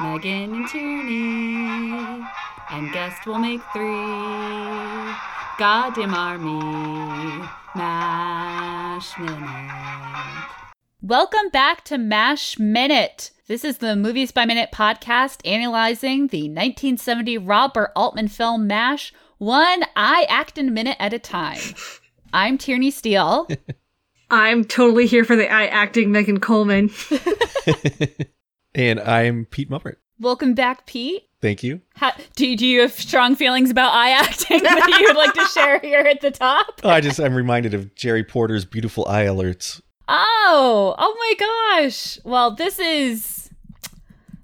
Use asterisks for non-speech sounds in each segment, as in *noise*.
Megan and Tierney, and guest will make three. Goddamn army, Mash Minute. Welcome back to Mash Minute. This is the Movies by Minute podcast analyzing the 1970 Robert Altman film MASH, one eye acting minute at a time. *laughs* I'm Tierney Steele. I'm totally here for the eye acting Megan Coleman. *laughs* and I'm Pete Muppert. Welcome back, Pete. Thank you. How, do, do you have strong feelings about eye acting that you would like to share here at the top? Oh, I just I'm reminded of Jerry Porter's beautiful eye alerts. Oh, oh my gosh. Well, this is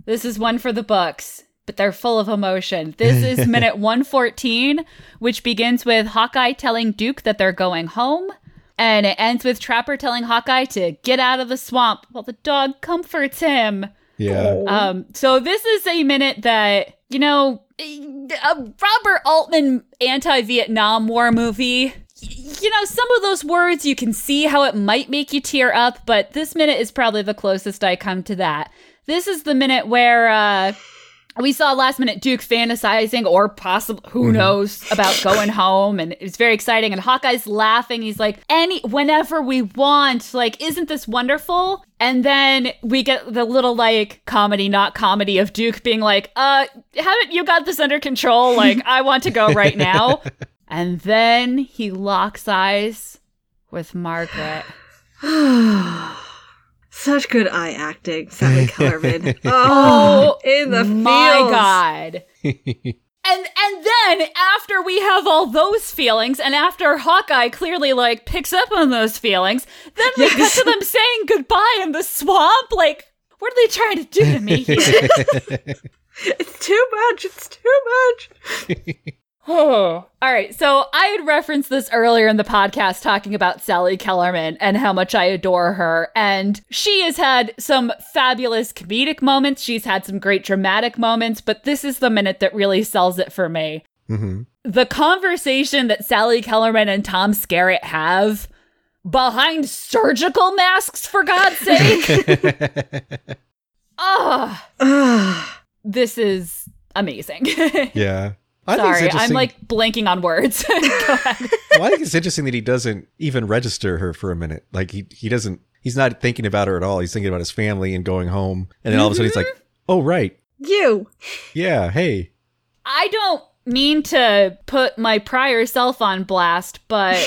this is one for the books, but they're full of emotion. This is *laughs* minute 114, which begins with Hawkeye telling Duke that they're going home. And it ends with Trapper telling Hawkeye to get out of the swamp while the dog comforts him. Yeah. Um, so this is a minute that, you know, a Robert Altman anti Vietnam War movie. You know, some of those words you can see how it might make you tear up, but this minute is probably the closest I come to that. This is the minute where uh, we saw last minute Duke fantasizing, or possible who mm-hmm. knows about going home, and it's very exciting. And Hawkeye's laughing. He's like, "Any whenever we want, like, isn't this wonderful?" And then we get the little like comedy, not comedy, of Duke being like, "Uh, haven't you got this under control? Like, I want to go right now." and then he locks eyes with Margaret. Such good eye acting, Sally *laughs* Kellerman. Oh, in the my feels. god. *laughs* and and then after we have all those feelings, and after Hawkeye clearly like picks up on those feelings, then we yes. cut to them saying goodbye in the swamp. Like, what are they trying to do to me *laughs* it's too much. It's too much. Oh. *sighs* All right. So I had referenced this earlier in the podcast talking about Sally Kellerman and how much I adore her. And she has had some fabulous comedic moments. She's had some great dramatic moments, but this is the minute that really sells it for me. Mm-hmm. The conversation that Sally Kellerman and Tom Skerritt have behind surgical masks, for God's sake. *laughs* Ah. *sighs* this is amazing. *laughs* yeah. I Sorry, I'm like blanking on words. *laughs* well, I think it's interesting that he doesn't even register her for a minute. Like he he doesn't. He's not thinking about her at all. He's thinking about his family and going home. And then all of a sudden he's like, mm-hmm. "Oh right, you." Yeah. Hey. I don't mean to put my prior self on blast, but *laughs*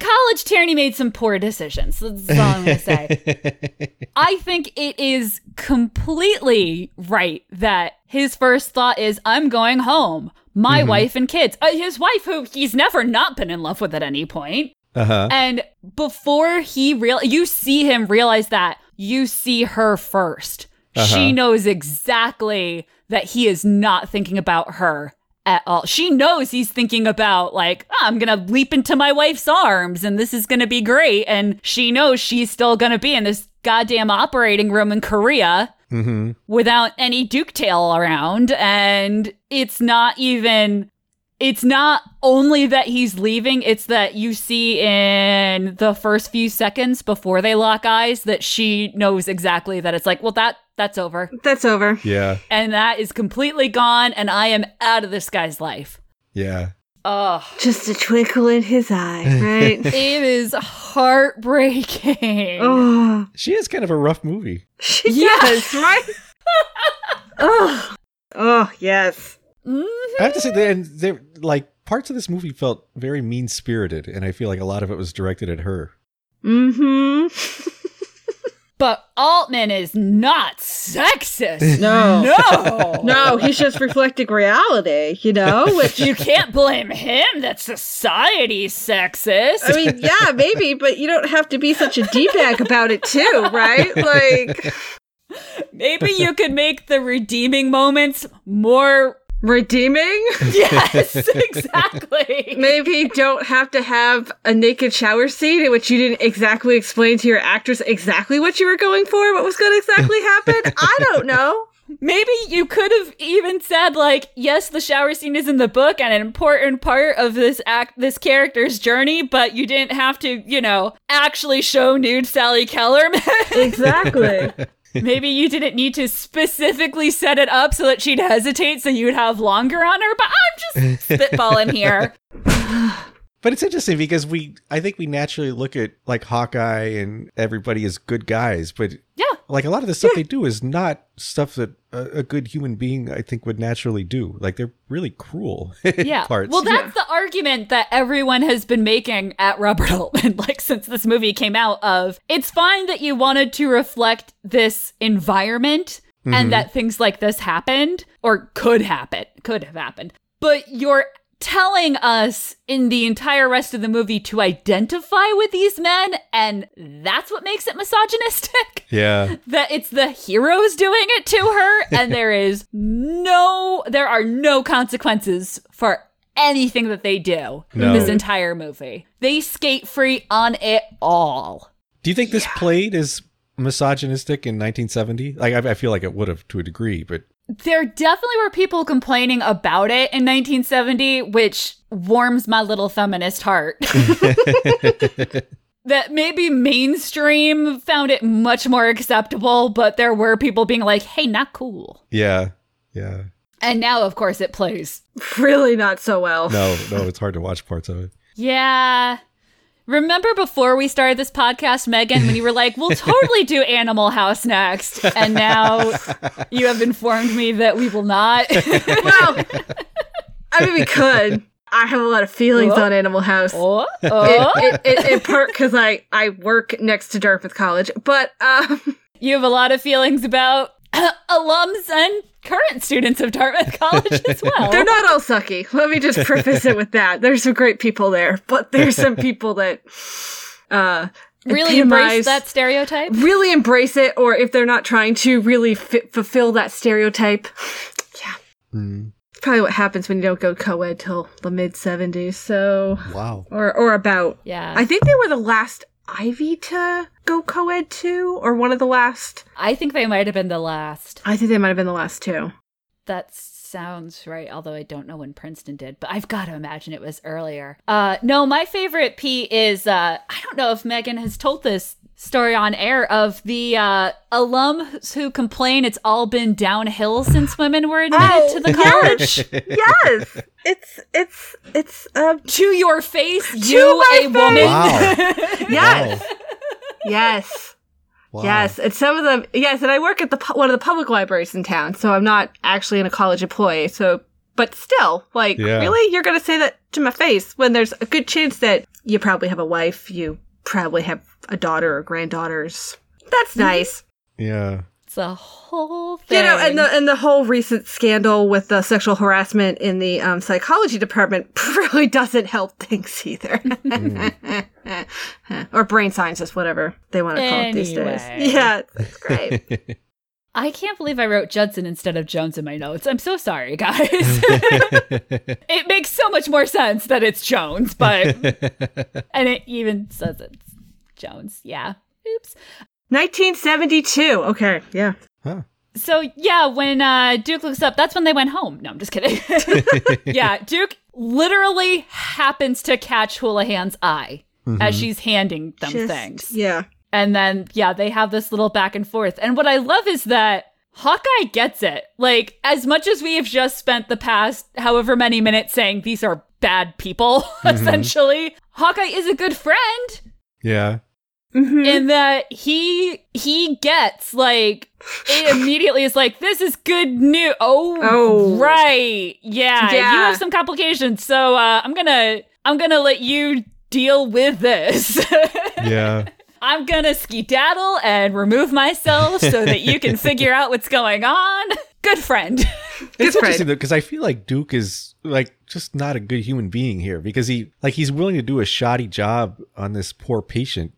college Tierney made some poor decisions. That's all I'm going to say. *laughs* I think it is completely right that his first thought is, I'm going home. My mm-hmm. wife and kids. Uh, his wife, who he's never not been in love with at any point. Uh-huh. And before he real, you see him realize that you see her 1st uh-huh. She knows exactly that he is not thinking about her at all. She knows he's thinking about, like, oh, I'm going to leap into my wife's arms and this is going to be great. And she knows she's still going to be in this goddamn operating room in Korea mm-hmm. without any Duke tail around. And it's not even it's not only that he's leaving, it's that you see in the first few seconds before they lock eyes that she knows exactly that it's like, well, that that's over. That's over. Yeah. And that is completely gone, and I am out of this guy's life. Yeah. Oh. Just a twinkle in his eye, *laughs* right? it is heartbreaking. Oh. She is kind of a rough movie. She yes. does, right? *laughs* oh. Oh, yes. Mm-hmm. I have to say, they, they like parts of this movie felt very mean spirited, and I feel like a lot of it was directed at her. Hmm. *laughs* but Altman is not sexist. *laughs* No, no, no. He's just reflecting reality. You know, which you can't blame him. That society's sexist. I mean, yeah, maybe, but you don't have to be such a d bag about it, too, right? Like. *laughs* Maybe you could make the redeeming moments more. Redeeming? *laughs* Yes, *laughs* exactly. Maybe don't have to have a naked shower scene in which you didn't exactly explain to your actress exactly what you were going for, what was going to exactly happen. I don't know. Maybe you could have even said like, yes, the shower scene is in the book and an important part of this act, this character's journey, but you didn't have to, you know, actually show nude Sally Kellerman. Exactly. *laughs* Maybe you didn't need to specifically set it up so that she'd hesitate so you'd have longer on her, but I'm just spitballing here. *laughs* But it's interesting because we, I think we naturally look at like Hawkeye and everybody as good guys, but Yeah. Like a lot of the stuff they do is not stuff that a, a good human being I think would naturally do. Like they're really cruel *laughs* Yeah. parts. Well, that's the argument that everyone has been making at Robert *laughs* Altman, like since this movie came out. Of it's fine that you wanted to reflect this environment and mm-hmm. that things like this happened or could happen, could have happened, but you're telling us in the entire rest of the movie to identify with these men, and that's what makes it misogynistic. *laughs* Yeah, that it's the heroes doing it to her and there is no there are no consequences for anything that they do in this entire movie. They skate free on it all. Do you think this played as misogynistic in 1970? Like I, I feel like it would have to a degree, but there definitely were people complaining about it in 1970 which warms my little feminist heart *laughs* that maybe mainstream found it much more acceptable but there were people being like hey not cool yeah, yeah. and now of course it plays really not so well. No, no, it's hard to watch parts of it. Yeah. Remember before we started this podcast, Megan, when you were like, we'll totally do Animal House next. And now you have informed me that we will not. Well, I mean, we could. I have a lot of feelings Oh. on Animal House. oh, oh. It, it, it, in part because I, I work next to Dartmouth College, but um, You have a lot of feelings about *coughs* alums and current students of Dartmouth College as *laughs* well. they're not all sucky. Let me just preface it with that. There's some great people there, but there's some *laughs* people that uh, really embrace that stereotype. really embrace it, or if they're not trying to really fi- fulfill that stereotype. *sighs* Yeah, Mm. it's probably what happens when you don't go co-ed till the mid '70s. So, Wow. or or about. Yeah. I think they were the last Ivy to go co-ed too, or one of the last. I think they might have been the last. I think they might have been the last two. That sounds right, although I don't know when Princeton did, but I've got to imagine it was earlier. Uh no, my favorite P is uh I don't know if Megan has told this story on air of the uh alums who complain it's all been downhill since women were admitted Oh, to the college. yes, it's it's it's um to your face, you my a woman. Wow. *laughs* yes yes Wow. yes and some of them yes and I work at the one of the public libraries in town, so I'm not actually in a college employee. So, but still, like, Yeah. really, you're gonna say that to my face when there's a good chance that you probably have a wife, you probably have a daughter or granddaughters. That's nice. Yeah. It's a whole thing. You know, and the and the whole recent scandal with the sexual harassment in the um, psychology department *laughs* really doesn't help things either, *laughs* or brain sciences, whatever they want to call it these days. *laughs* Yeah, it's great. I can't believe I wrote Judson instead of Jones in my notes. I'm so sorry, guys. it makes so much more sense that it's Jones, but and it even says it's Jones. Yeah. Oops. 1972. Okay, yeah. Huh. So yeah, when uh, Duke looks up, that's when they went home. No, I'm just kidding. *laughs* yeah, Duke literally happens to catch Houlihan's eye as she's handing them Just- things. Yeah. And then, yeah, they have this little back and forth. And what I love is that Hawkeye gets it. Like, as much as we have just spent the past however many minutes saying these are bad people, *laughs* essentially, Hawkeye is a good friend yeah. Mm-hmm. in that he he gets like it *laughs* immediately is like this is good news. Oh, Oh. right, yeah, Yeah. you have some complications, so uh, I'm gonna I'm gonna let you deal with this. *laughs* Yeah. I'm gonna skedaddle and remove myself so that you can figure out what's going on. Good friend. It's friend. interesting though because I feel like Duke is like just not a good human being here because he like he's willing to do a shoddy job on this poor patient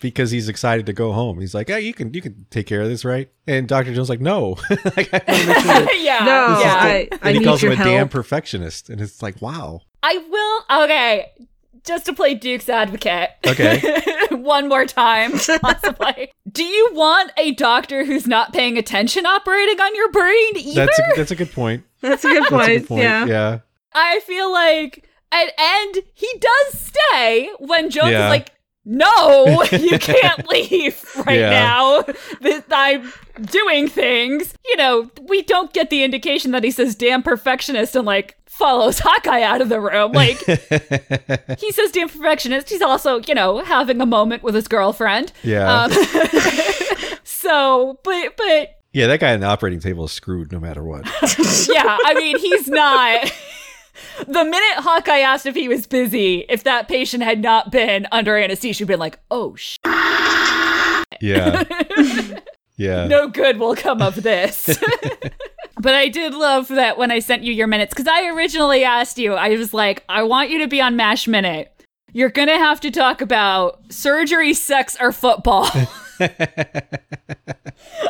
because he's excited to go home. He's like, "Hey, you can you can take care of this, right?" And Doctor Jones like, "No." *laughs* like, I sure *laughs* yeah. No, yeah. I, I and he need calls him a help. damn perfectionist, and it's like, wow. I will. Okay. Just to play Duke's advocate. Okay. *laughs* One more time, possibly. Do you want a doctor who's not paying attention operating on your brain either? That's a, that's a good point. That's a good That's point. a good point. Yeah. yeah. I feel like, and, and he does stay when Jones Yeah. is like, no, *laughs* you can't *laughs* leave right Yeah. now. This, I'm doing things. You know, we don't get the indication that he says damn perfectionist and like follows *laughs* Hawkeye out of the room. Like, he says damn perfectionist. He's also, you know, having a moment with his girlfriend. yeah. Um, so, but, but yeah, that guy on the operating table is screwed no matter what. yeah, I mean, he's not. The minute Hawkeye asked if he was busy, if that patient had not been under anesthesia, he'd been like, oh, sh- Yeah. *laughs* Yeah. no good will come of this. *laughs* but I did love that when I sent you your minutes, because I originally asked you, I was like, I want you to be on MASH Minute. You're going to have to talk about surgery, sex, or football. *laughs*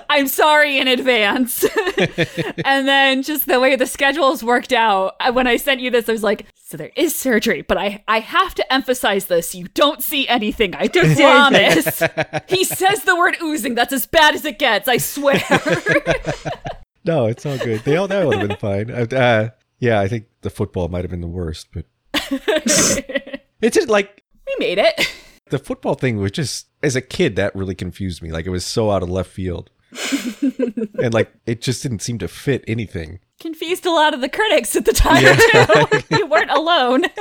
I'm sorry in advance. *laughs* and then just the way the schedules worked out, when I sent you this, I was like, so there is surgery, but I, I have to emphasize this. You don't see anything. I *laughs* promise. he says the word oozing. That's as bad as it gets. I swear. *laughs* No, it's all good. They all that would have been fine. Uh, Uh, yeah, I think the football might have been the worst, but it's just like we made it. The football thing was just as a kid that really confused me. Like it was so out of left field. *laughs* and like it just didn't seem to fit anything. Confused a lot of the critics at the time, too. *laughs* you weren't alone. *laughs*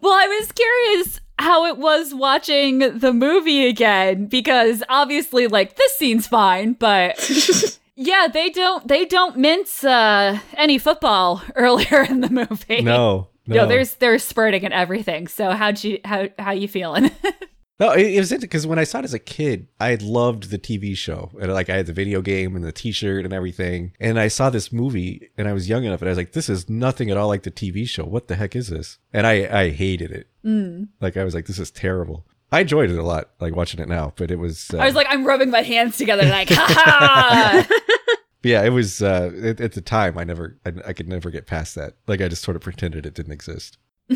well, I was curious how it was watching the movie again because obviously like this scene's fine but yeah they don't they don't mince uh any football earlier in the movie No. No, no there's there's spurting and everything so how'd you how how you feeling *laughs* No, it, it was interesting because when I saw it as a kid, I loved the TV show. And like I had the video game and the T-shirt and everything. And I saw this movie, and I was young enough, and I was like, "This is nothing at all like the TV show. What the heck is this?" And I I hated it. Mm. Like I was like, "This is terrible." I enjoyed it a lot, like watching it now. But it was, uh, i was like i'm rubbing my hands together like *laughs* ha ha *laughs* yeah, it was uh, at, at the time. I never, I, I could never get past that. Like I just sort of pretended it didn't exist. *laughs*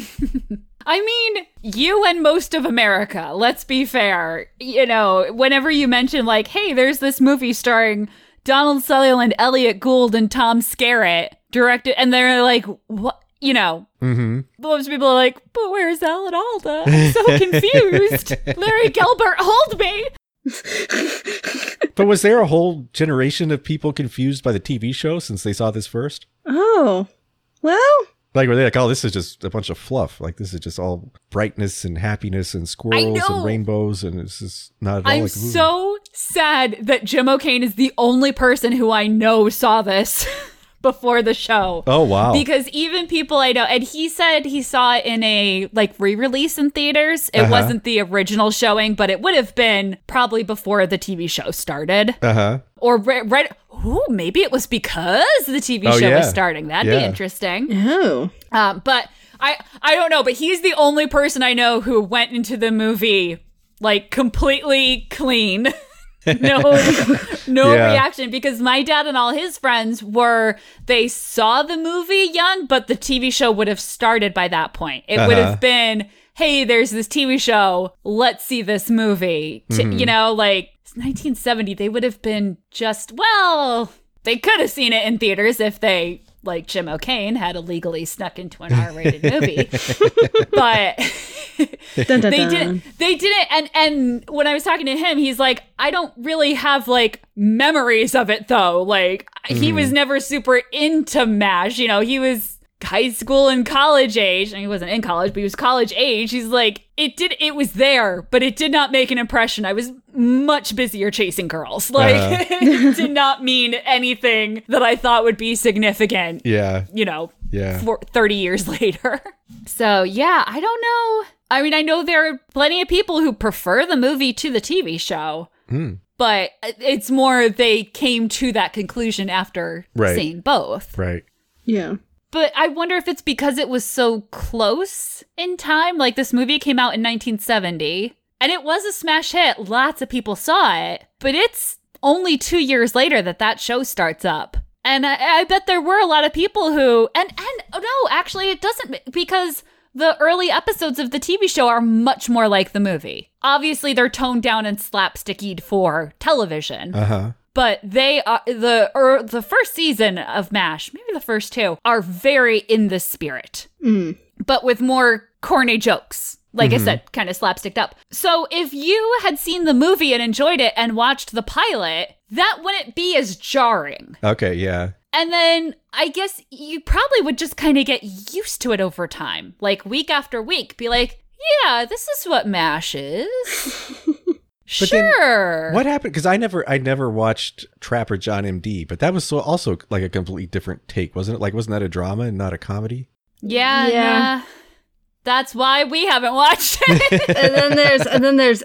I mean, you and most of America, let's be fair. You know, whenever you mention, like, hey, there's this movie starring Donald Sutherland, Elliot Gould, and Tom Skerritt, directed, and they're like, what? You know, Mm-hmm. most people are like, but where's Alan Alda? I'm so *laughs* confused. Larry Gelbart, hold me. *laughs* But was there a whole generation of people confused by the TV show since they saw this first? Oh, well, Like were they like, oh, this is just a bunch of fluff? Like this is just all brightness and happiness and squirrels and rainbows, and it's just not at all I'm like so sad that Jim O'Kane is the only person who I know saw this *laughs* before the show. Oh wow! Because even people I know, and he said he saw it in a like re-release in theaters. It Uh-huh. wasn't the original showing, but it would have been probably before the TV show started, uh huh. or right. right ooh, maybe it was because the TV Oh, show yeah. was starting. That'd be interesting. oh, Um, but I I don't know, but he's the only person I know who went into the movie like completely clean. *laughs* no *laughs* no Yeah. reaction because my dad and all his friends were they saw the movie young but the TV show would have started by that point. It would Uh-huh. have been hey there's this TV show let's see this movie. Mm-hmm. you know like it's 1970 they would have been just well they could have seen it in theaters if they like Jim O'Kane had illegally snuck into an R-rated movie. *laughs* but dun, dun, they dun. didn't they didn't and and when i was talking to him he's like i don't really have like memories of it though like he mm-hmm. was never super into mash you know he was high school and college age and he wasn't in college but he was college age he's like it did it was there but it did not make an impression i was much busier chasing girls *laughs* like Uh-huh. *laughs* it did not mean anything that i thought would be significant Yeah, you know yeah. for 30 years *laughs* later. So, yeah, I don't know. I mean, I know there are plenty of people who prefer the movie to the TV show, Hmm. but it's more they came to that conclusion after Right. seeing both. Right. yeah. But I wonder if it's because it was so close in time. Like, this movie came out in 1970. And it was a smash hit. Lots of people saw it, but it's only two years later that that show starts up. And I, I bet there were a lot of people who, and, and oh no, actually, it doesn't, because the early episodes of the TV show are much more like the movie. Obviously, they're toned down and slapstickied for television, Uh huh. But they are the or the first season of MASH, maybe the first two, are very in the spirit, Mm. but with more corny jokes. Like I said, kind of slapsticked up. So if you had seen the movie and enjoyed it and watched the pilot, that wouldn't be as jarring. Okay, yeah. And then I guess you probably would just kind of get used to it over time. Like week after week, be like, yeah, this is what MASH is. *laughs* But then sure. What happened? Because I never, I never watched Trapper John M.D., but that was so also like a completely different take, wasn't it? Like, wasn't that a drama and not a comedy? Yeah, Yeah. nah. That's why we haven't watched it. *laughs* and then there's and then there's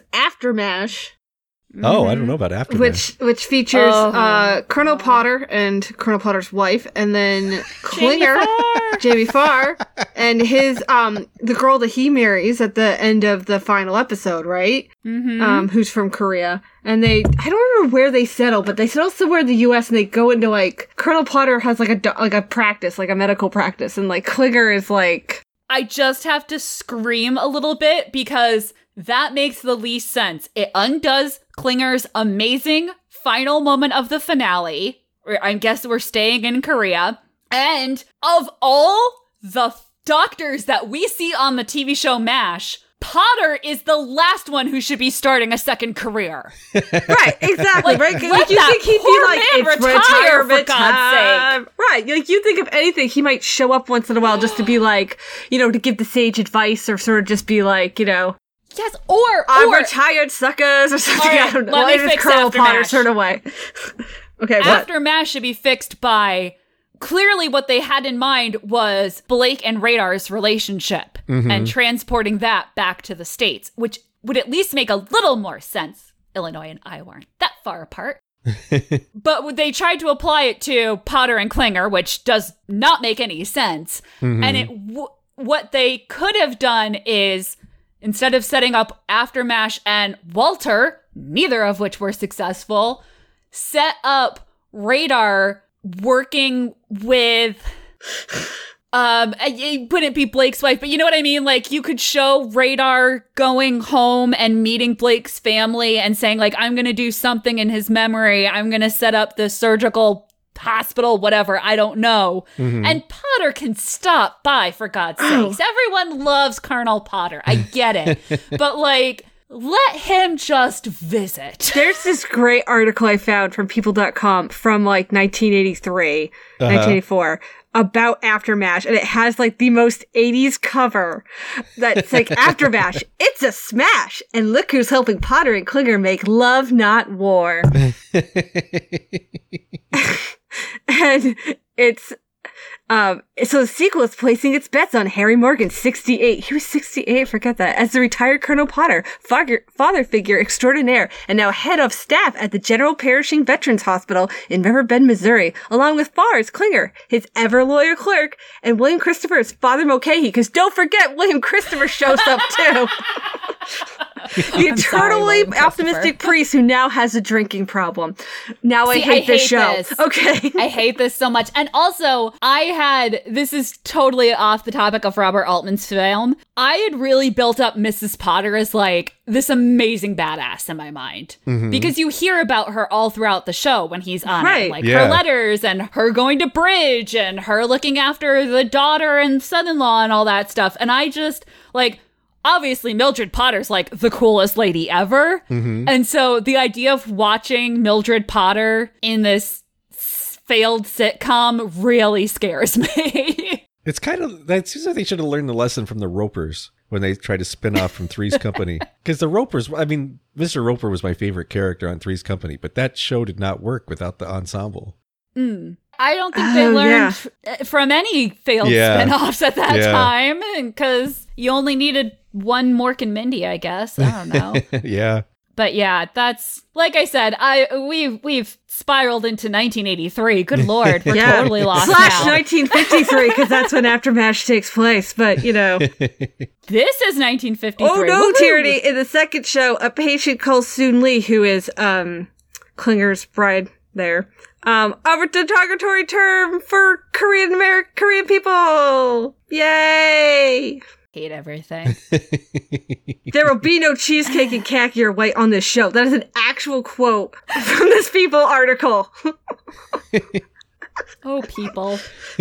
Aftermash, Oh, I don't know about after which which features Oh. uh, Colonel Potter and Colonel Potter's wife, and then *laughs* Klinger, Farr. *laughs* Jamie Farr, and his um the girl that he marries at the end of the final episode, right? Mhm. Um, who's from Korea, and they I don't remember where they settle, but they settle somewhere in the U.S. and they go into like Colonel Potter has like a like a practice, like a medical practice, and like Klinger is like I just have to scream a little bit because that makes the least sense. It undoes Klinger's amazing final moment of the finale. I guess we're staying in Korea. And of all the doctors that we see on the TV show MASH, Potter is the last one who should be starting a second career. *laughs* Right, exactly. Like, right? let Like you that think he'd be like, man it's retire, for God's time. Right. Like you think of anything, he might show up once in a while just to be *gasps* like, you know, to give the sage advice or sort of just be like, you know, Yes, or I'm or retired suckers or something. All right, I don't know. let me Like, fix Colonel After Potter Mash. sort of way. *laughs* okay, what? After MASH should be fixed by clearly what they had in mind was Blake and Radar's relationship mm-hmm. and transporting that back to the States, which would at least make a little more sense. Illinois and Iowa aren't that far apart. *laughs* but they tried to apply it to Potter and Klinger, which does not make any sense. Mm-hmm. And it w- what they could have done is instead of setting up After MASH and Walter, neither of which were successful, set up Radar working with um it wouldn't be Blake's wife, but you know what I mean? Like you could show Radar going home and meeting Blake's family and saying like I'm going to do something in his memory. I'm going to set up the surgical hospital whatever, I don't know. And Potter can stop by for God's *clears throat* sakes. Everyone loves Colonel Potter. I get it. *laughs* but like let him just visit. *laughs* There's this great article I found from people.com from like 1983, Uh-huh. 1984 about AfterMASH, and it has like the most 80s cover that's like *laughs* AfterMASH. It's a smash, and look who's helping Potter and Klinger make love, not war. *laughs* and it's um so the sequel is placing its bets on Harry Morgan, 68. He was 68, forget that, as the retired Colonel Potter, father, father figure extraordinaire, and now head of staff at the General Pershing Veterans Hospital in River Bend, Missouri, along with Farr's Klinger, his ever lawyer clerk, and William Christopher's Father Mulcahy, because don't forget William Christopher shows up too. *laughs* the I'm sorry, eternally William optimistic priest who now has a drinking problem. Now I hate I this hate show. this. Okay. *laughs* I hate this so much. And also, I had this is totally off the topic of Robert Altman's film. I had really built up Mrs. Potter as like this amazing badass in my mind mm-hmm. because you hear about her all throughout the show when he's on Right. it, like Yeah. her letters and her going to bridge and her looking after the daughter and son-in-law and all that stuff. And I just like obviously Mildred Potter's like the coolest lady ever. And so the idea of watching Mildred Potter in this failed sitcom really scares *laughs* me. It's kind of that seems like they should have learned the lesson from the Ropers when they tried to spin off from Three's Company. *laughs* Because the Ropers, I mean, Mr. Roper was my favorite character on Three's Company, but that show did not work without the ensemble. Mm. I don't think they Oh, learned yeah. f- uh, from any failed Yeah. spin-offs at that Yeah. time because you only needed one Mork and Mindy, I guess. I don't know. *laughs* yeah. But yeah, that's like I said, I we've we've spiraled into 1983. Good *laughs* lord, we're Yeah. totally lost Slash now. 1953 because that's when AfterMASH takes place. But you know, *laughs* This is 1953. oh no, Woohoo! Tierney! In the second show, a patient calls Soon Lee, who is um Klinger's bride. There, um, a derogatory term for Korean American Korean people. Yay! Hate everything. *laughs* There will be no cheesecake and khaki or white on this show. That is an actual quote from this People article. *laughs* Oh, people. *laughs*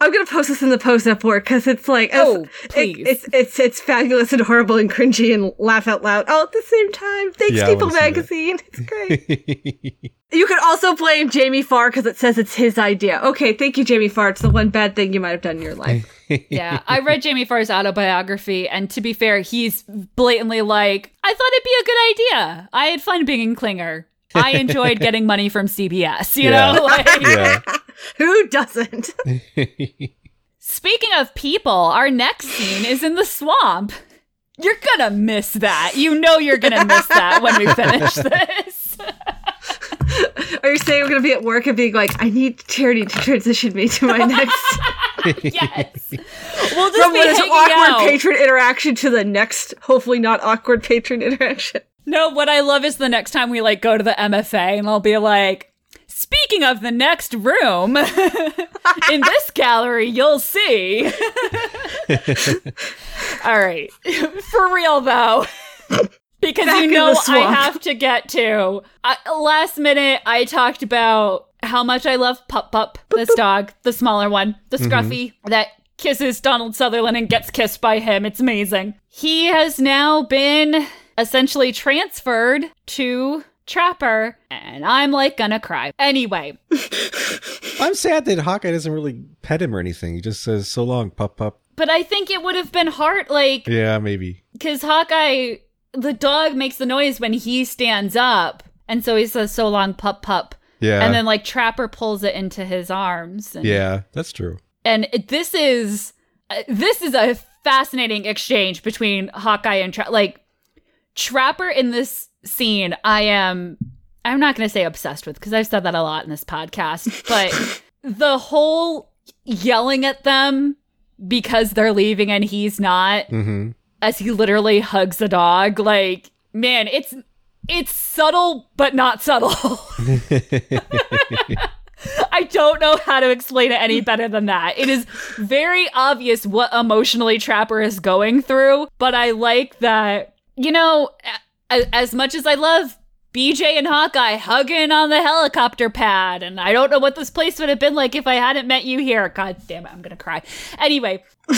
I'm gonna post this in the post up board because it's like Oh, it's, please. it- it's it's it's fabulous and horrible and cringy and laugh out loud all at the same time. Thanks, Yeah, People wanna. Magazine. It's great. you could also blame Jamie Farr because it says it's his idea. Okay, thank you, Jamie Farr. It's the one bad thing you might have done in your life. Yeah, I read Jamie Farr's autobiography, and to be fair, he's blatantly like, I thought it'd be a good idea. I had fun being in Klinger. I enjoyed *laughs* getting money from CBS, you Yeah. know? Like, yeah. *laughs* Who doesn't? *laughs* Speaking of people, our next scene is in the swamp. You're gonna miss that. You know you're gonna miss that when we finish this. *laughs* Are you saying we're gonna be at work and being like, I need charity to transition me to my *laughs* next yes. We'll just from be this awkward out. patron interaction to the next, hopefully not awkward patron interaction? *laughs* No, what I love is the next time we like go to the MFA and I'll be like, speaking of the next room, in this gallery, you'll see. All right. For real though. Because Back you know I have to get to. I, last minute, I talked about how much I love Pup Pup, this dog, the smaller one, the mm-hmm. scruffy that kisses Donald Sutherland and gets kissed by him. It's amazing. He has now been essentially transferred to Trapper, and I'm like gonna cry. Anyway, *laughs* I'm sad that Hawkeye doesn't really pet him or anything. He just says, so long, pup pup. but I think it would have been hard, like, Yeah, maybe. because Hawkeye, the dog makes the noise when he stands up, and so he says, "So long, pup pup," Yeah. and then like Trapper pulls it into his arms. And, yeah, that's true. and it- this is uh, this is a fascinating exchange between Hawkeye and Trapper. like Trapper in this scene. I am I'm not going to say obsessed with because I've said that a lot in this podcast, *laughs* but the whole yelling at them because they're leaving and he's not hmm as he literally hugs the dog like man it's it's subtle but not subtle *laughs* I don't know how to explain it any better than that. It is very obvious what emotionally Trapper is going through, but I like that, you know, as much as I love BJ and Hawkeye hugging on the helicopter pad, and I don't know what this place would have been like if I hadn't met you here. God damn it, I'm gonna cry. Anyway, *laughs*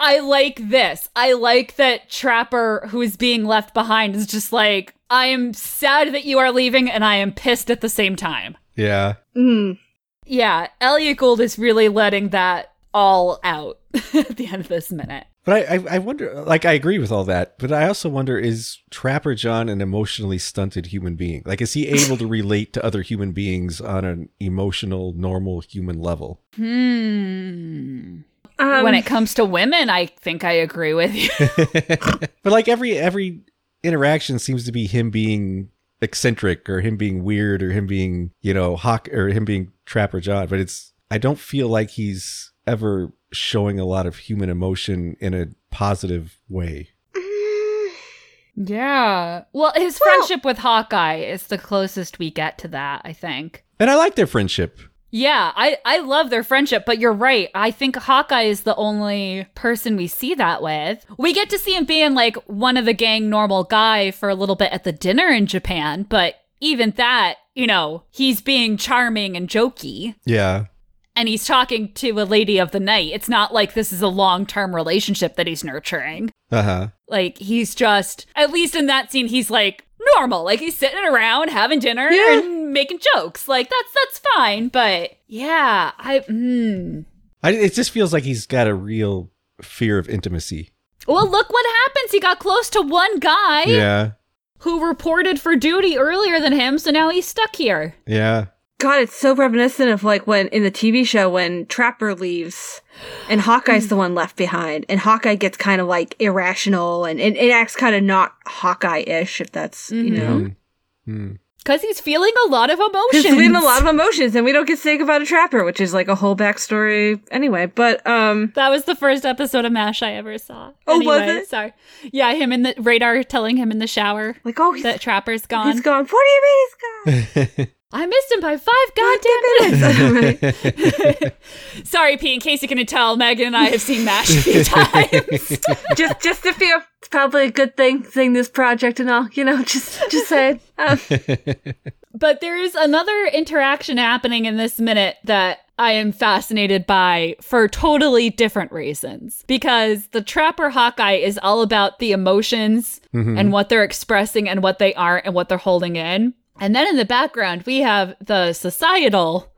I like this. I like that Trapper, who is being left behind, is just like, I am sad that you are leaving, and I am pissed at the same time. Yeah. Mm. Yeah, Elliot Gould is really letting that all out *laughs* at the end of this minute. But I, I, I wonder, like, I agree with all that, but I also wonder is Trapper John an emotionally stunted human being? Like, is he able to relate to other human beings on an emotional, normal human level? Hmm. Um, when it comes to women, I think I agree with you. *laughs* but like every every interaction seems to be him being eccentric or him being weird or him being you know hawk or him being trapper john but it's i don't feel like he's ever showing a lot of human emotion in a positive way yeah. Well, his Well- friendship with Hawkeye is the closest we get to that, I think. and i like their friendship Yeah, I, I love their friendship, but you're right. I think Hawkeye is the only person we see that with. We get to see him being like one of the gang normal guy for a little bit at the dinner in Japan, but even that, you know, he's being charming and jokey yeah and he's talking to a lady of the night. It's not like this is a long term relationship that he's nurturing. uh-huh Like he's just, at least in that scene, he's like normal. Like he's sitting around having dinner Yeah. and making jokes. Like that's that's fine. But yeah, I hmm. I, it just feels like he's got a real fear of intimacy Well, look what happens. He got close to one guy yeah who reported for duty earlier than him, so now he's stuck here. yeah God, it's so reminiscent of like when in the TV show when Trapper leaves and Hawkeye's the one left behind, and Hawkeye gets kind of like irrational and, and it acts kind of not Hawkeye ish, if that's, you know. Mm. Mm. Because he's feeling a lot of emotions. He's feeling a lot of emotions, and we don't get to think about a trapper, which is like a whole backstory anyway. But um, That was the first episode of MASH I ever saw. Oh, was it? Sorry. Yeah, him in the radar telling him in the shower like, oh, he's, that Trapper's gone. he's gone. What do you mean he's gone? *laughs* I missed him by five goddamn minutes. *laughs* *laughs* Sorry, P. In case you couldn't tell, Megan and I have seen MASH a few *laughs* times. just, just a few. It's probably a good thing seeing this project and all. You know, just, just saying. Um, But there is another interaction happening in this minute that I am fascinated by for totally different reasons. Because the Trapper Hawkeye is all about the emotions Mhm. and what they're expressing and what they aren't and what they're holding in. And then in the background, we have the societal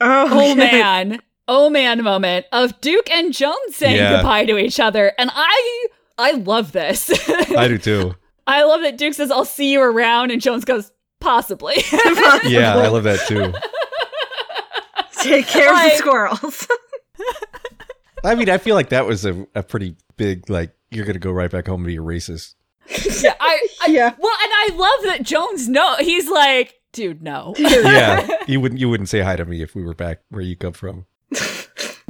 oh, oh man, oh man moment of Duke and Jones saying Yeah. goodbye to each other. And I I love this. I do too. *laughs* I love that Duke says, I'll see you around, and Jones goes, possibly. *laughs* Yeah, I love that too. *laughs* Take care of the squirrels. I mean, I feel like that was a, a pretty big like you're gonna go right back home and be a racist. Yeah, I, I Yeah. Well, and I love that Jones no he's like, dude, no. Yeah, *laughs* you wouldn't you wouldn't say hi to me if we were back where you come from.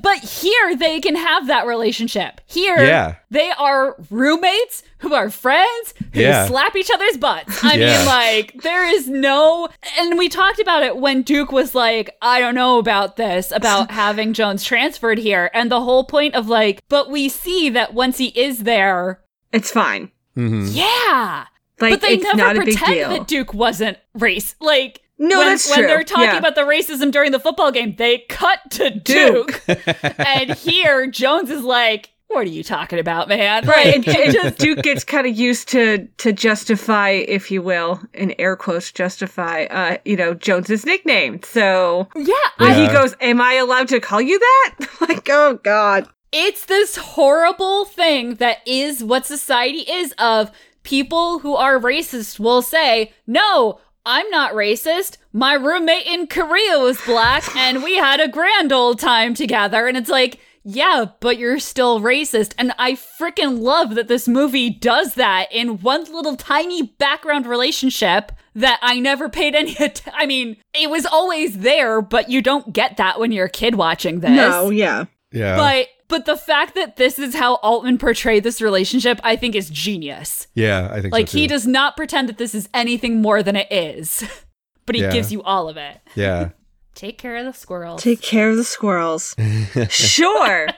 but here they can have that relationship. Here Yeah. they are roommates who are friends who Yeah. slap each other's butts. I Yeah. mean, like, there is no and we talked about it when Duke was like, I don't know about this, about *laughs* having Jones transferred here. And the whole point of like, but we see that once he is there, It's fine. Hmm yeah. Like, but they it's never not a big pretend deal. that Duke wasn't race. Like No, when, that's when they're talking Yeah. about the racism during the football game, they cut to Duke, *laughs* and here Jones is like, "What are you talking about, man?" Right, Like, and, *laughs* and just- Duke gets kind of used to to justify, if you will, in air quotes, justify, uh, you know, Jones's nickname. So yeah, when I, he goes, "Am I allowed to call you that?" *laughs* like, oh god, it's this horrible thing that is what society is. Of people who are racist will say, "No." I'm not racist. My roommate in Korea was black and we had a grand old time together. And it's like, yeah, but you're still racist. And I freaking love that this movie does that in one little tiny background relationship that I never paid any *laughs* att- I mean, it was always there, but you don't get that when you're a kid watching this. No, yeah, Yeah. But but the fact that this is how Altman portrayed this relationship, I think is genius. yeah, I think Like so he does not pretend that this is anything more than it is. *laughs* But he Yeah. gives you all of it. Yeah. *laughs* Take care of the squirrels. take care of the squirrels. *laughs* sure.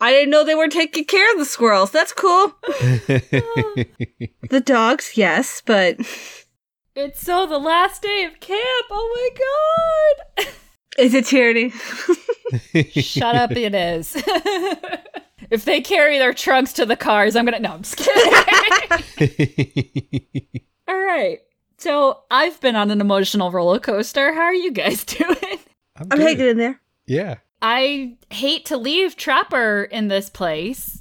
I didn't know they were taking care of the squirrels. That's cool. The dogs, yes, but It's so the last day of camp. Oh my god. Is it Tierney? Shut up, it is. *laughs* if they carry their trunks to the cars, I'm gonna. No, I'm just kidding. *laughs* All right. So I've been on an emotional roller coaster. How are you guys *laughs* doing? I'm good. hanging in there. Yeah. I hate to leave Trapper in this place,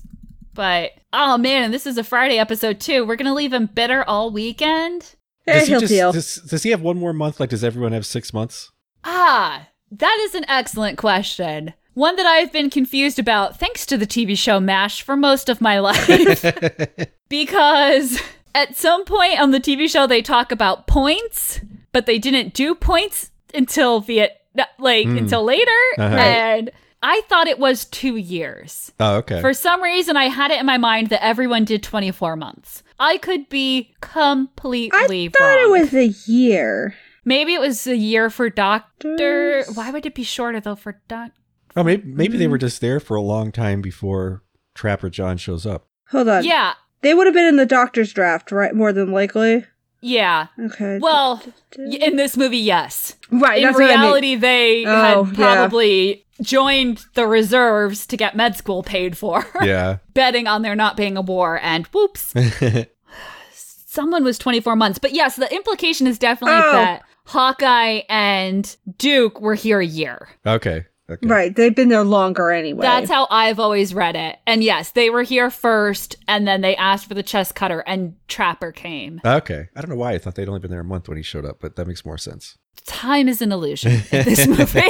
but oh man, and this is a Friday episode too. We're gonna leave him bitter all weekend. Eh, Does he, he'll just, deal. does, does he have one more month? Like, does everyone have six months? Ah, that is an excellent question. One that I've been confused about thanks to the TV show MASH for most of my *laughs* life. *laughs* because at some point on the TV show they talk about points, but they didn't do points until Viet like Hmm. until later. Uh-huh. And I thought it was two years. Oh, okay. For some reason, I had it in my mind that everyone did 24 months. I could be completely wrong. I thought wrong. It was a year. Maybe it was a year for doctor. Doctors. Why would it be shorter though for doc? oh, maybe maybe Mm-hmm. they were just there for a long time before Trapper John shows up. Hold on. Yeah, They would have been in the doctor's draft, right? More than likely. yeah. Okay. Well, in this movie, yes. right. In that's what I mean. reality, they Oh, had yeah. probably joined the reserves to get med school paid for, *laughs* Yeah. betting on there not being a war, and whoops, *laughs* someone was 24 months. But yes, the implication is definitely Oh. that Hawkeye and Duke were here a year. okay. Okay. Right. They've been there longer anyway. That's how I've always read it. And yes, they were here first, and then they asked for the chest cutter, and Trapper came. Okay. I don't know why I thought they'd only been there a month when he showed up, but that makes more sense. time is an illusion *laughs* in this movie.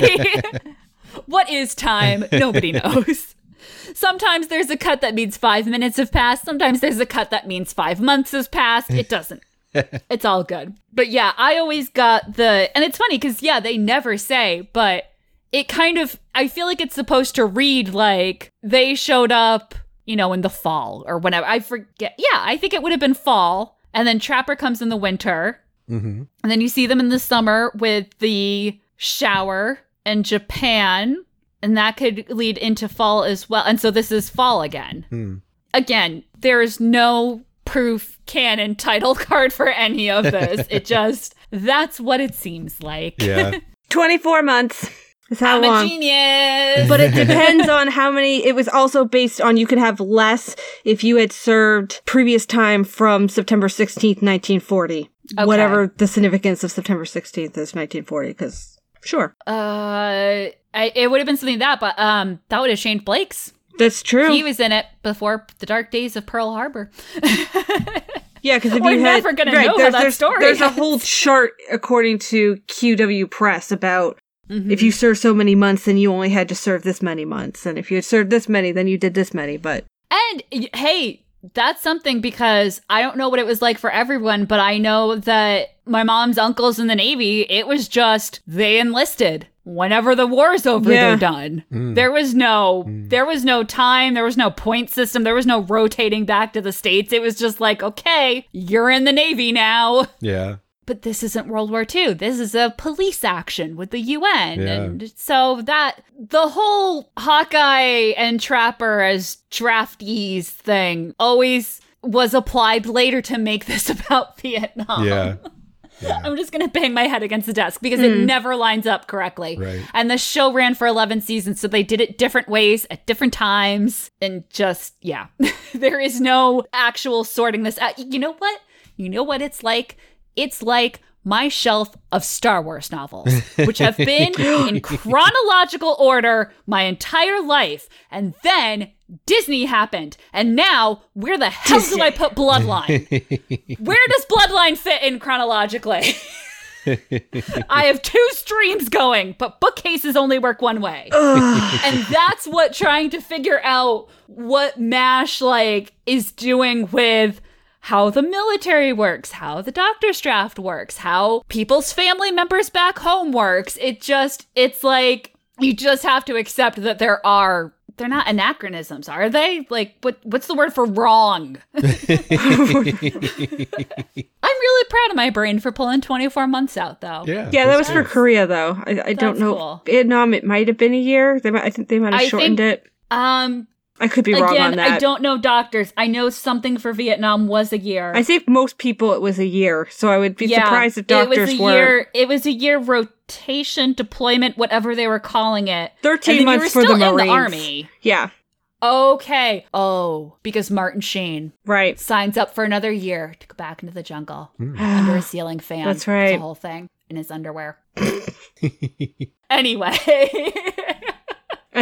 *laughs* what is time? Nobody *laughs* knows. Sometimes there's a cut that means five minutes have passed. Sometimes there's a cut that means five months has passed. It doesn't. *laughs* it's all good. But yeah, I always got the, and it's funny because yeah, they never say, but it kind of, I feel like it's supposed to read like they showed up, you know, in the fall or whenever. I forget. Yeah, I think it would have been fall. And then Trapper comes in the winter. hmm And then you see them in the summer with the shower in Japan. And that could lead into fall as well. And so this is fall again. Hmm. Again, there is no proof canon title *laughs* card for any of this. it *laughs* just, that's what it seems like. Yeah. *laughs* 24 months is how I'm long. a genius. But it depends on how many. It was also based on you could have less if you had served previous time from September 16th, 1940. Okay. Whatever the significance of September 16th is 1940, because sure. uh, I, it would have been something like that, but um, that would have changed Blake's. That's true. He was in it before the dark days of Pearl Harbor. *laughs* yeah, because if We're you had, never gonna know how there's, that there's, story There's a whole chart according to QW Press about Mm-hmm. if you serve so many months, then you only had to serve this many months, and if you had served this many, then you did this many. But And hey, that's something because I don't know what it was like for everyone, but I know that my mom's uncles in the Navy, it was just they enlisted. Whenever the war's over, Yeah. they're done. Mm. There was no there was no time, there was no point system, there was no rotating back to the States. It was just like, okay, you're in the Navy now. *laughs* Yeah. But this isn't World War II. This is a police action with the UN. Yeah. And so that the whole Hawkeye and Trapper as draftees thing always was applied later to make this *laughs* about Vietnam. Yeah. *laughs* Yeah. I'm just going to bang my head against the desk because it hmm. never lines up correctly. Right. And the show ran for 11 seasons, so they did it different ways at different times. And just, yeah, *laughs* there is no actual sorting this out. You know what? You know what it's like? It's like my shelf of Star Wars novels, which have *laughs* been in chronological order my entire life. And then Disney happened. And now, where the hell do I put Bloodline? *laughs* Where does Bloodline fit in chronologically? *laughs* I have two streams going, but bookcases only work one way. and that's what trying to figure out what MASH like is doing with how the military works, how the doctor's draft works, how people's family members back home works. It just it's like you just have to accept that there are they're not anachronisms, are they? Like what what's the word for wrong? *laughs* I'm really proud of my brain for pulling 24 months out though. Yeah. Yeah, that was that's for. Korea though. I, I don't know. cool. Vietnam, it might have been a year. They might, I think they might have I shortened think- it. Um I could be wrong on again, that. I don't know doctors. I know something for Vietnam was a year. I think most people it was a year, so I would be surprised if doctors it was a were year. It was a year rotation, deployment, whatever they were calling it. Thirteen then months you for were the still in Marines. the army. Yeah, Okay. Oh, because Martin Sheen right. signs up for another year to go back into the jungle Hmm. under a ceiling fan. That's right. The whole thing in his underwear. *laughs* anyway. *laughs*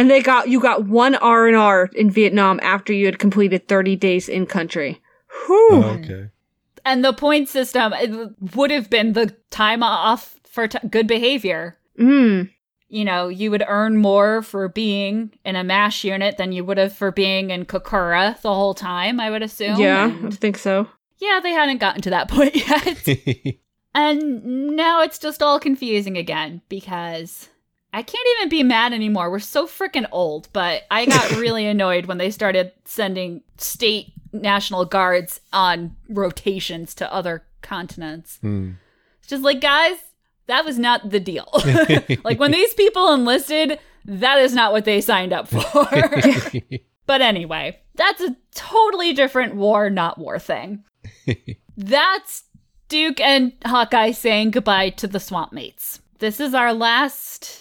And they got you got one R and R in Vietnam after you had completed thirty days in country. Whew. Oh, okay. and the point system it would have been the time off for t- good behavior. Mm. you know, you would earn more for being in a MASH unit than you would have for being in Kokura the whole time, I would assume. Yeah, I think so. yeah, they hadn't gotten to that *laughs* point yet. *laughs* and now it's just all confusing again because I can't even be mad anymore. We're so freaking old, but I got *laughs* really annoyed when they started sending state national guards on rotations to other continents. Hmm. It's just like, guys, that was not the deal. *laughs* *laughs* like when these people enlisted, that is not what they signed up for. but anyway, that's a totally different war, not war thing. that's Duke and Hawkeye saying goodbye to the swamp mates. This is our last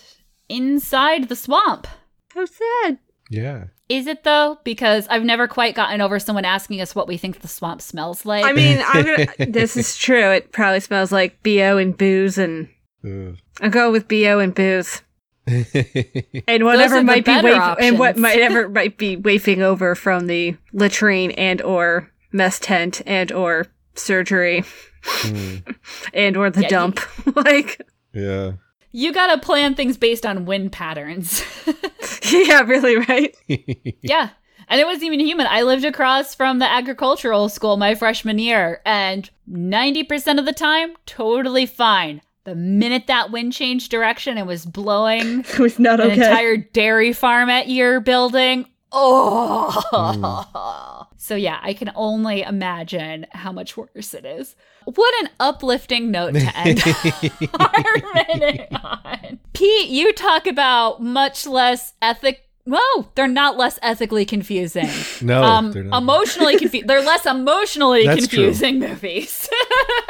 inside the swamp. How sad. yeah. Is it though? Because I've never quite gotten over someone asking us what we think the swamp smells like. I mean, I'm gonna. *laughs* this is true. It probably smells like bo and booze, and Ugh. I'll go with bo and booze, *laughs* and whatever might be better and what might ever might be wafting over from the latrine and or mess tent and or surgery Hmm. *laughs* and or the Yeah, you- dump. like, Yeah. You gotta plan things based on wind patterns. *laughs* yeah, really, right? *laughs* yeah. And it wasn't even human. I lived across from the agricultural school my freshman year, and 90% of the time, totally fine. The minute that wind changed direction and was blowing *laughs* It was not an okay. entire dairy farm at your building, oh. So, yeah, I can only imagine how much worse it is. What an uplifting note to end *laughs* our minute on. Pete, you talk about much less ethic. Whoa, they're not less ethically confusing. *laughs* no, um, they're not. emotionally confused. They're less emotionally That's true. confusing movies.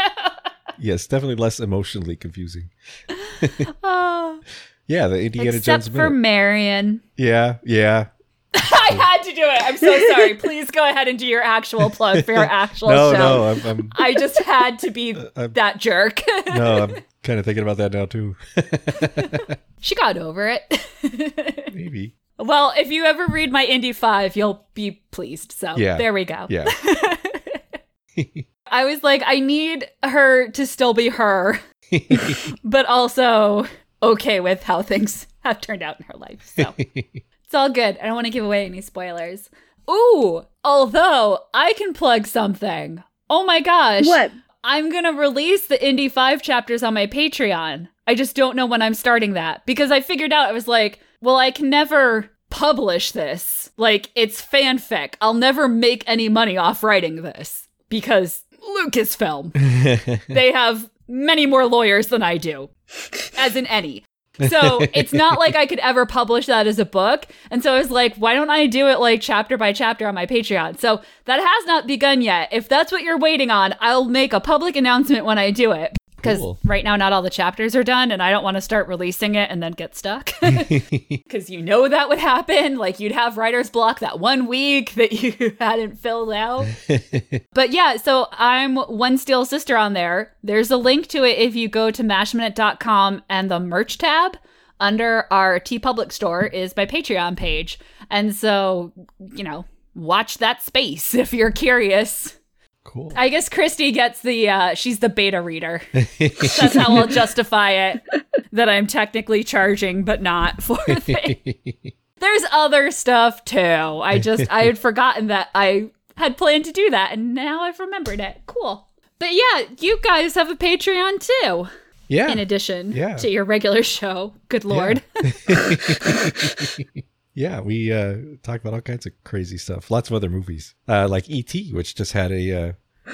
*laughs* yes, definitely less emotionally confusing. Oh, Yeah, the Indiana except Jones for. Marion. Yeah, yeah. *laughs* I had to do it. I'm so sorry. Please go ahead and do your actual plug for your actual No, show. no, I'm, I'm I just had to be *laughs* I'm- that jerk. *laughs* no, I'm kind of thinking about that now too. she got over it. Maybe. well, if you ever read my Indy 5, you'll be pleased. So Yeah. there we go. Yeah. I was like, I need her to still be her, but also okay with how things have turned out in her life. So it's all good. I don't want to give away any spoilers. Ooh, although I can plug something. Oh my gosh. What? I'm going to release the Indy 5 chapters on my Patreon. I just don't know when I'm starting that because I figured out I was like, well, I can never publish this. Like, it's fanfic. I'll never make any money off writing this because Lucasfilm, *laughs* they have many more lawyers than I do, as in any. So *laughs* it's not like I could ever publish that as a book. And so I was like, why don't I do it like chapter by chapter on my Patreon? So that has not begun yet. If that's what you're waiting on, I'll make a public announcement when I do it. Because Cool. right now, not all the chapters are done, and I don't want to start releasing it and then get stuck. *laughs* *laughs* Because you know that would happen. Like, you'd have writer's block that one week that *laughs* you hadn't filled out. But yeah, so I'm One Steel Sister on there. There's a link to it if you go to mashminute.com and the merch tab under our TeePublic store is my Patreon page. And so, you know, watch that space if you're curious. Cool. I guess Christy gets the uh she's the beta reader. *laughs* That's how I'll justify it that I'm technically charging but not for. *laughs* There's other stuff too. I just I had forgotten that I had planned to do that and now I've remembered it. Cool. But yeah, you guys have a Patreon too, yeah. in addition Yeah. to your regular show. Good lord. yeah, *laughs* we uh, talk about all kinds of crazy stuff. Lots of other movies, uh, like E.T., which just had a uh,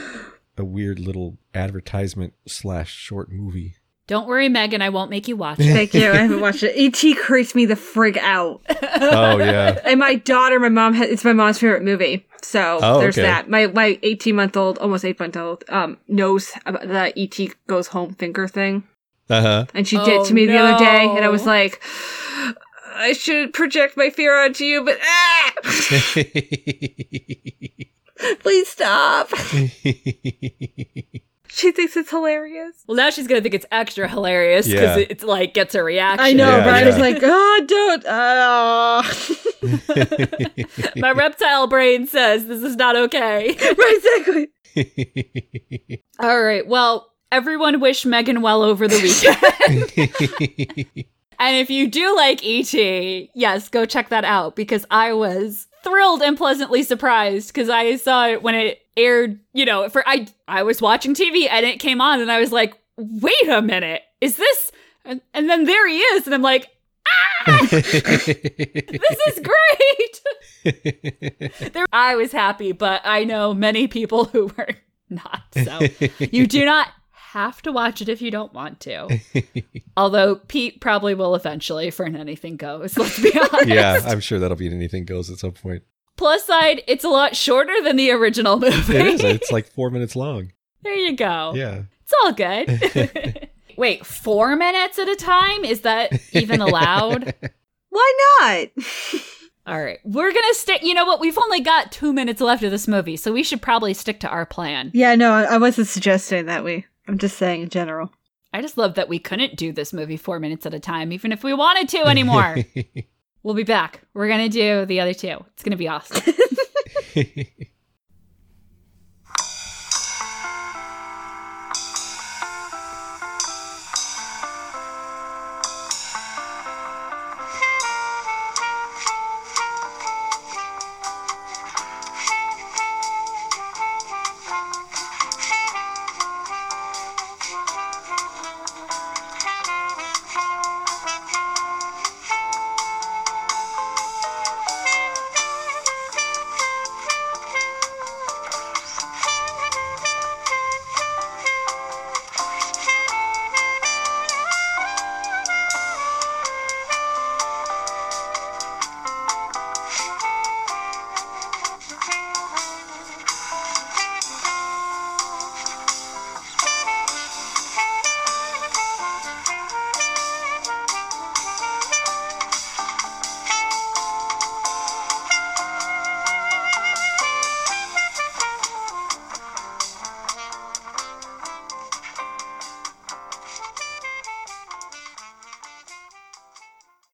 a weird little advertisement slash short movie. Don't worry, Megan, I won't make you watch it. Thank you. I haven't watched it. E.T. creeps me the frig out. *laughs* Oh yeah, And my daughter, my mom, ha- it's my mom's favorite movie. So Oh, there's okay. that. My my 18 month old, almost 8 month old, um, knows about the E.T. goes home finger thing. uh huh. And she did it Oh, to me the other day, and I was like, I should project my fear onto you, but ah! *laughs* please stop. *laughs* She thinks it's hilarious. Well, now she's gonna think it's extra hilarious because Yeah. it's like gets a reaction. I know, Yeah, but I was like, oh, don't. Uh. *laughs* My reptile brain says this is not okay. right, exactly. All right. Well, everyone wish Megan well over the weekend. And if you do like E.T., yes, go check that out because I was thrilled and pleasantly surprised because I saw it when it aired, you know, for I I was watching TV and it came on and I was like, wait a minute, is this and, and then there he is, and I'm like, ah, *laughs* this is great. *laughs* there, I was happy, but I know many people who were *laughs* not. So you do not have to watch it if you don't want to. *laughs* Although Pete probably will eventually for an anything goes, *laughs* let's be honest. yeah, I'm sure that'll be an anything goes at some point. Plus side, it's a lot shorter than the original movie. It is. It's like *laughs* four minutes long. there you go. Yeah. It's all good. Wait, four minutes at a time? Is that even allowed? Why not? All right. We're going to stick. You know what? We've only got two minutes left of this movie, so we should probably stick to our plan. yeah, no, I wasn't suggesting that we. I'm just saying in general. I just love that we couldn't do this movie four minutes at a time, even if we wanted to anymore. *laughs* we'll be back. We're going to do the other two. It's going to be awesome. *laughs* *laughs*